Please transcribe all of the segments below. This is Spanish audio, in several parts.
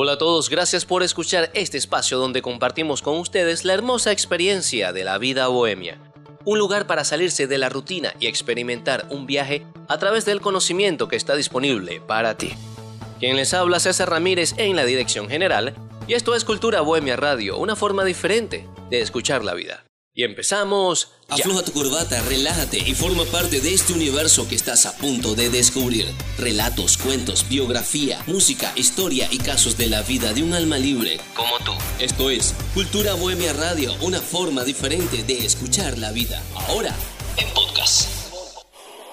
Hola a todos, gracias por escuchar este espacio donde compartimos con ustedes la hermosa experiencia de la vida bohemia. Un lugar para salirse de la rutina y experimentar un viaje a través del conocimiento que está disponible para ti. Quien les habla César Ramírez en la dirección general, y esto es Cultura Bohemia Radio, una forma diferente de escuchar la vida. Y empezamos. Afloja tu corbata, relájate y forma parte de este universo que estás a punto de descubrir. Relatos, cuentos, biografía, música, historia y casos de la vida de un alma libre como tú. Esto es Cultura Bohemia Radio, una forma diferente de escuchar la vida. Ahora, en podcast.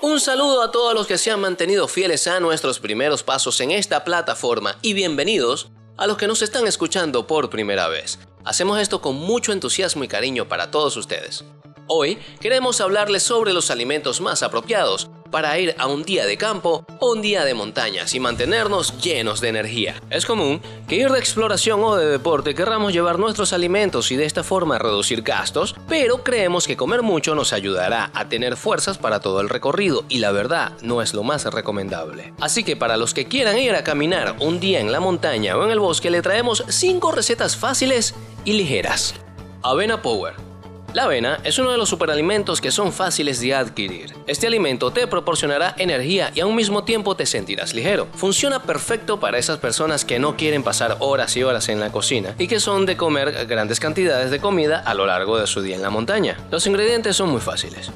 Un saludo a todos los que se han mantenido fieles a nuestros primeros pasos en esta plataforma y bienvenidos a los que nos están escuchando por primera vez. Hacemos esto con mucho entusiasmo y cariño para todos ustedes. Hoy queremos hablarles sobre los alimentos más apropiados para ir a un día de campo o un día de montañas y mantenernos llenos de energía. Es común que ir de exploración o de deporte querramos llevar nuestros alimentos y de esta forma reducir gastos, pero creemos que comer mucho nos ayudará a tener fuerzas para todo el recorrido y la verdad no es lo más recomendable. Así que para los que quieran ir a caminar un día en la montaña o en el bosque le traemos 5 recetas fáciles y ligeras. Avena Power la avena es uno de los superalimentos que son fáciles de adquirir. Este alimento te proporcionará energía y a un mismo tiempo te sentirás ligero. Funciona perfecto para esas personas que no quieren pasar horas y horas en la cocina y que son de comer grandes cantidades de comida a lo largo de su día en la montaña. Los ingredientes son muy fáciles.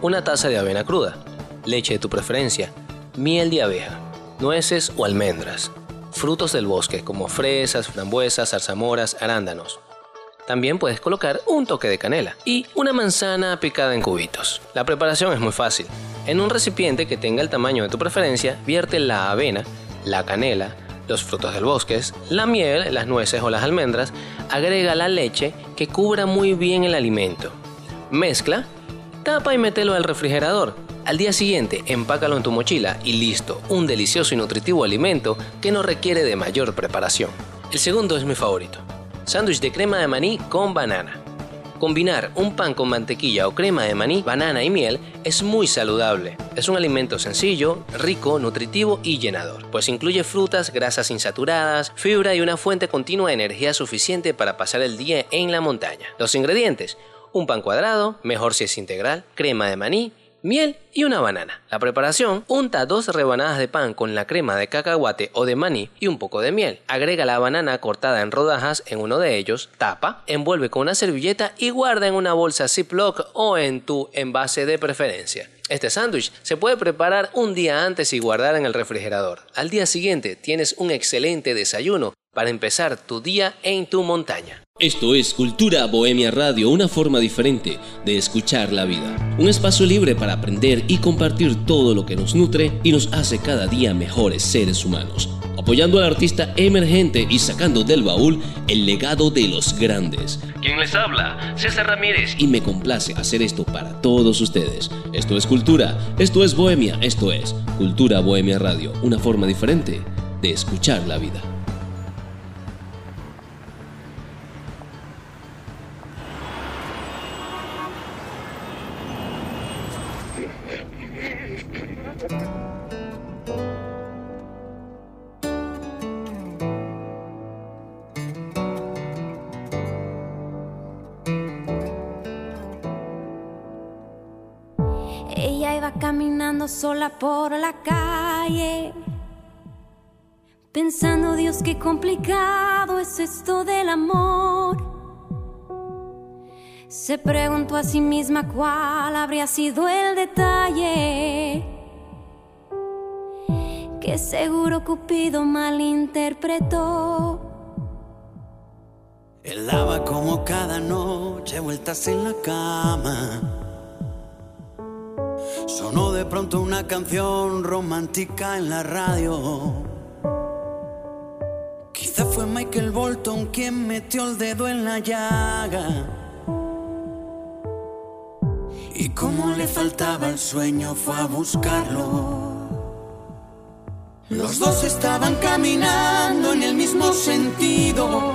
Una taza de avena cruda, leche de tu preferencia, miel de abeja, nueces o almendras, frutos del bosque como fresas, frambuesas, zarzamoras, arándanos, también puedes colocar un toque de canela y una manzana picada en cubitos. La preparación es muy fácil. En un recipiente que tenga el tamaño de tu preferencia, vierte la avena, la canela, los frutos del bosque, la miel, las nueces o las almendras, agrega la leche que cubra muy bien el alimento. Mezcla, tapa y mételo al refrigerador. Al día siguiente, empácalo en tu mochila y listo, un delicioso y nutritivo alimento que no requiere de mayor preparación. El segundo es mi favorito sándwich de crema de maní con banana. Combinar un pan con mantequilla o crema de maní, banana y miel es muy saludable. Es un alimento sencillo, rico, nutritivo y llenador, pues incluye frutas, grasas insaturadas, fibra y una fuente continua de energía suficiente para pasar el día en la montaña. Los ingredientes, un pan cuadrado, mejor si es integral, crema de maní, miel y una banana. La preparación, unta dos rebanadas de pan con la crema de cacahuate o de maní y un poco de miel. Agrega la banana cortada en rodajas en uno de ellos, tapa, envuelve con una servilleta y guarda en una bolsa Ziploc o en tu envase de preferencia. Este sándwich se puede preparar un día antes y guardar en el refrigerador. Al día siguiente tienes un excelente desayuno para empezar tu día en tu montaña. Esto es Cultura Bohemia Radio, una forma diferente de escuchar la vida. Un espacio libre para aprender y compartir todo lo que nos nutre y nos hace cada día mejores seres humanos. Apoyando al artista emergente y sacando del baúl el legado de los grandes. ¿Quién les habla? César Ramírez. Y me complace hacer esto para todos ustedes. Esto es Cultura, esto es Bohemia, esto es Cultura Bohemia Radio, una forma diferente de escuchar la vida. Caminando sola por la calle, pensando, Dios, qué complicado es esto del amor. Se preguntó a sí misma cuál habría sido el detalle que seguro Cupido malinterpretó. Él daba como cada noche vueltas en la cama Sonó de pronto una canción romántica en la radio. Quizá fue Michael Bolton quien metió el dedo en la llaga. Y como le faltaba el sueño fue a buscarlo. Los dos estaban caminando en el mismo sentido.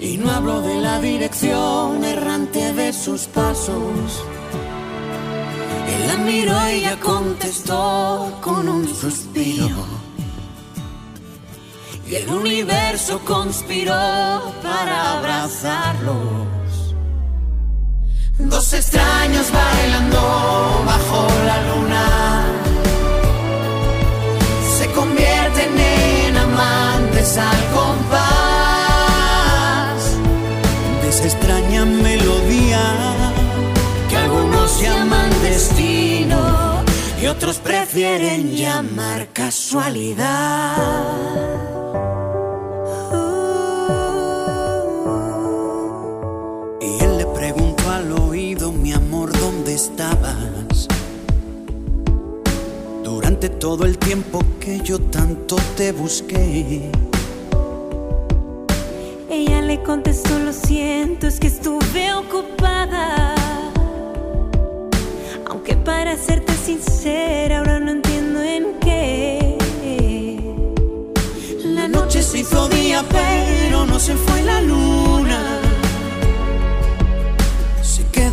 Y no hablo de la dirección errante de sus pasos la miró y ella contestó con un suspiro. y el universo conspiró para abrazarlos. Dos extraños bailando bajo la luna se convierten en amantes al compás prefieren llamar casualidad. estabas durante todo el tiempo que yo tanto te busqué. Ella le contestó, lo siento, es que estuve ocupada. Aunque para serte sincera, ahora no entiendo en qué. La noche se hizo día, pero no se fue la luna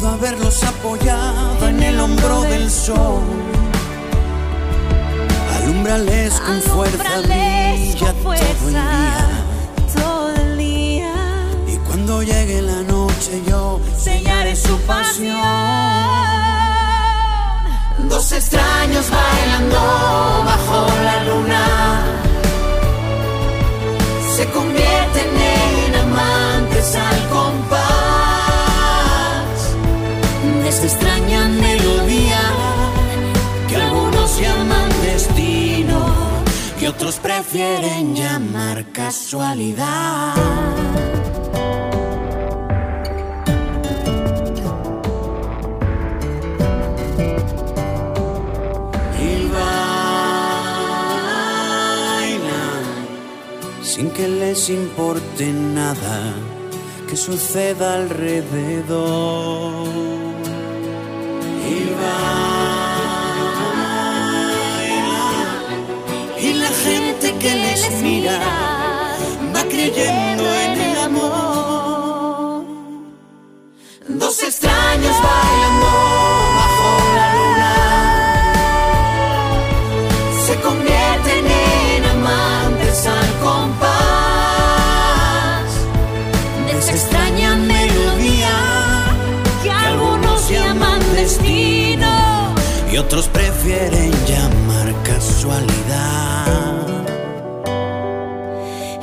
a verlos apoyado en el hombro del sol. Alumbrales con fuerza, brilla todo el día. Y cuando llegue la noche yo sellaré su pasión. Dos extraños bailando bajo la luna se convierten en amantes al compás esa extraña melodía que algunos llaman destino y otros prefieren llamar casualidad. Sin que les importe nada que suceda alrededor otros prefieren llamar casualidad.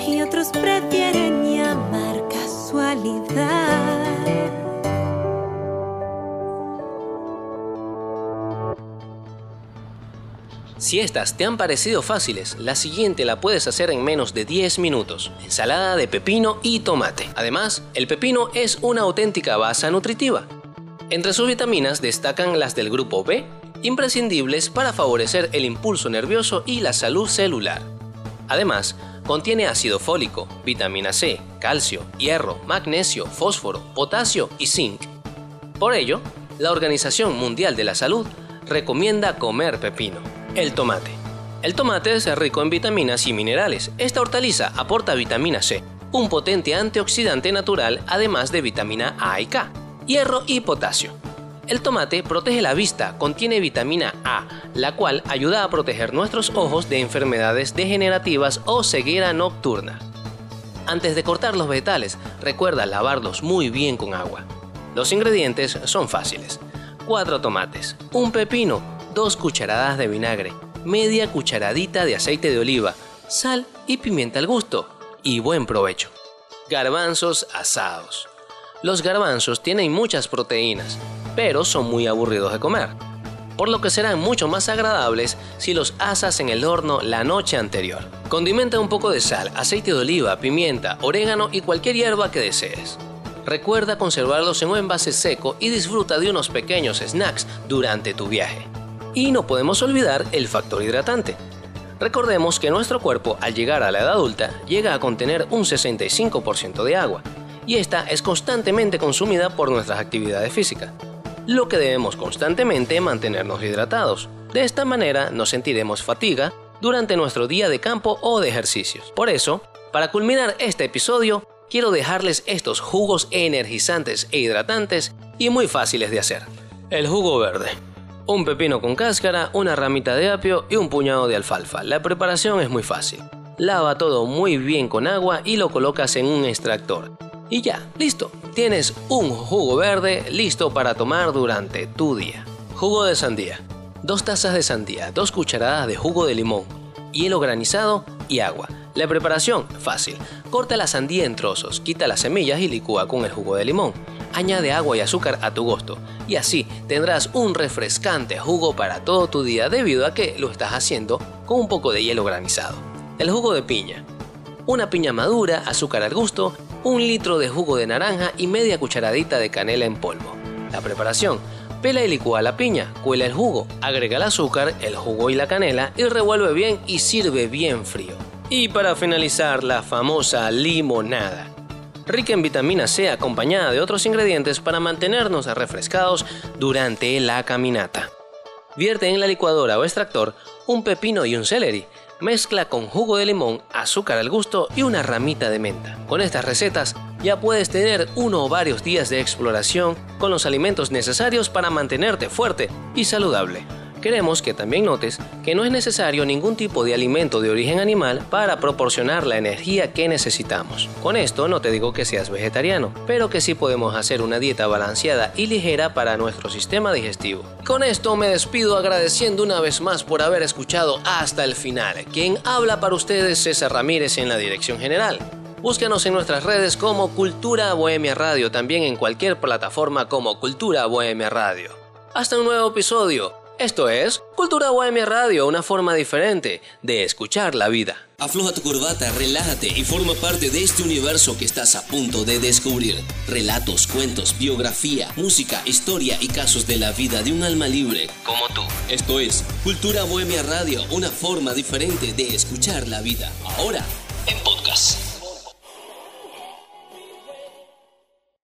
Y otros prefieren llamar casualidad. Si estas te han parecido fáciles, la siguiente la puedes hacer en menos de 10 minutos. Ensalada de pepino y tomate. Además, el pepino es una auténtica base nutritiva entre sus vitaminas destacan las del grupo B, imprescindibles para favorecer el impulso nervioso y la salud celular. Además, contiene ácido fólico, vitamina C, calcio, hierro, magnesio, fósforo, potasio y zinc. Por ello, la Organización Mundial de la Salud recomienda comer pepino. El tomate. El tomate es rico en vitaminas y minerales. Esta hortaliza aporta vitamina C, un potente antioxidante natural además de vitamina A y K hierro y potasio. El tomate protege la vista, contiene vitamina A, la cual ayuda a proteger nuestros ojos de enfermedades degenerativas o ceguera nocturna. Antes de cortar los vegetales, recuerda lavarlos muy bien con agua. Los ingredientes son fáciles. 4 tomates, un pepino, 2 cucharadas de vinagre, media cucharadita de aceite de oliva, sal y pimienta al gusto. Y buen provecho. Garbanzos asados. Los garbanzos tienen muchas proteínas, pero son muy aburridos de comer, por lo que serán mucho más agradables si los asas en el horno la noche anterior. Condimenta un poco de sal, aceite de oliva, pimienta, orégano y cualquier hierba que desees. Recuerda conservarlos en un envase seco y disfruta de unos pequeños snacks durante tu viaje. Y no podemos olvidar el factor hidratante. Recordemos que nuestro cuerpo al llegar a la edad adulta llega a contener un 65% de agua, y esta es constantemente consumida por nuestras actividades físicas, lo que debemos constantemente mantenernos hidratados. De esta manera no sentiremos fatiga durante nuestro día de campo o de ejercicios. Por eso, para culminar este episodio, quiero dejarles estos jugos energizantes e hidratantes y muy fáciles de hacer. El jugo verde. Un pepino con cáscara, una ramita de apio y un puñado de alfalfa. La preparación es muy fácil. lava todo muy bien con agua y lo colocas en un extractor. Y ya, listo, tienes un jugo verde listo para tomar durante tu día. Jugo de sandía. Dos tazas de sandía, dos cucharadas de jugo de limón, hielo granizado y agua. La preparación, fácil. Corta la sandía en trozos, quita las semillas y licúa con el jugo de limón. Añade agua y azúcar a tu gusto y así tendrás un refrescante jugo para todo tu día debido a que lo estás haciendo con un poco de hielo granizado. El jugo de piña. Una piña madura, azúcar al gusto, un litro de jugo de naranja y media cucharadita de canela en polvo. La preparación. Pela y licúa la piña, cuela el jugo, agrega el azúcar, el jugo y la canela y revuelve bien y sirve bien frío. Y para finalizar, la famosa limonada rica en vitamina C acompañada de otros ingredientes para mantenernos refrescados durante la caminata. Vierte en la licuadora o extractor un pepino y un celery. Mezcla con jugo de limón, azúcar al gusto y una ramita de menta. Con estas recetas ya puedes tener uno o varios días de exploración con los alimentos necesarios para mantenerte fuerte y saludable. Queremos que también notes que no es necesario ningún tipo de alimento de origen animal para proporcionar la energía que necesitamos. Con esto no te digo que seas vegetariano, pero que sí podemos hacer una dieta balanceada y ligera para nuestro sistema digestivo. Con esto me despido agradeciendo una vez más por haber escuchado hasta el final. Quien habla para ustedes César Ramírez en la dirección general. Búscanos en nuestras redes como Cultura Bohemia Radio, también en cualquier plataforma como Cultura Bohemia Radio. Hasta un nuevo episodio. Esto es Cultura Bohemia Radio, una forma diferente de escuchar la vida. Afloja tu corbata, relájate y forma parte de este universo que estás a punto de descubrir. Relatos, cuentos, biografía, música, historia y casos de la vida de un alma libre como tú. Esto es Cultura Bohemia Radio, una forma diferente de escuchar la vida. Ahora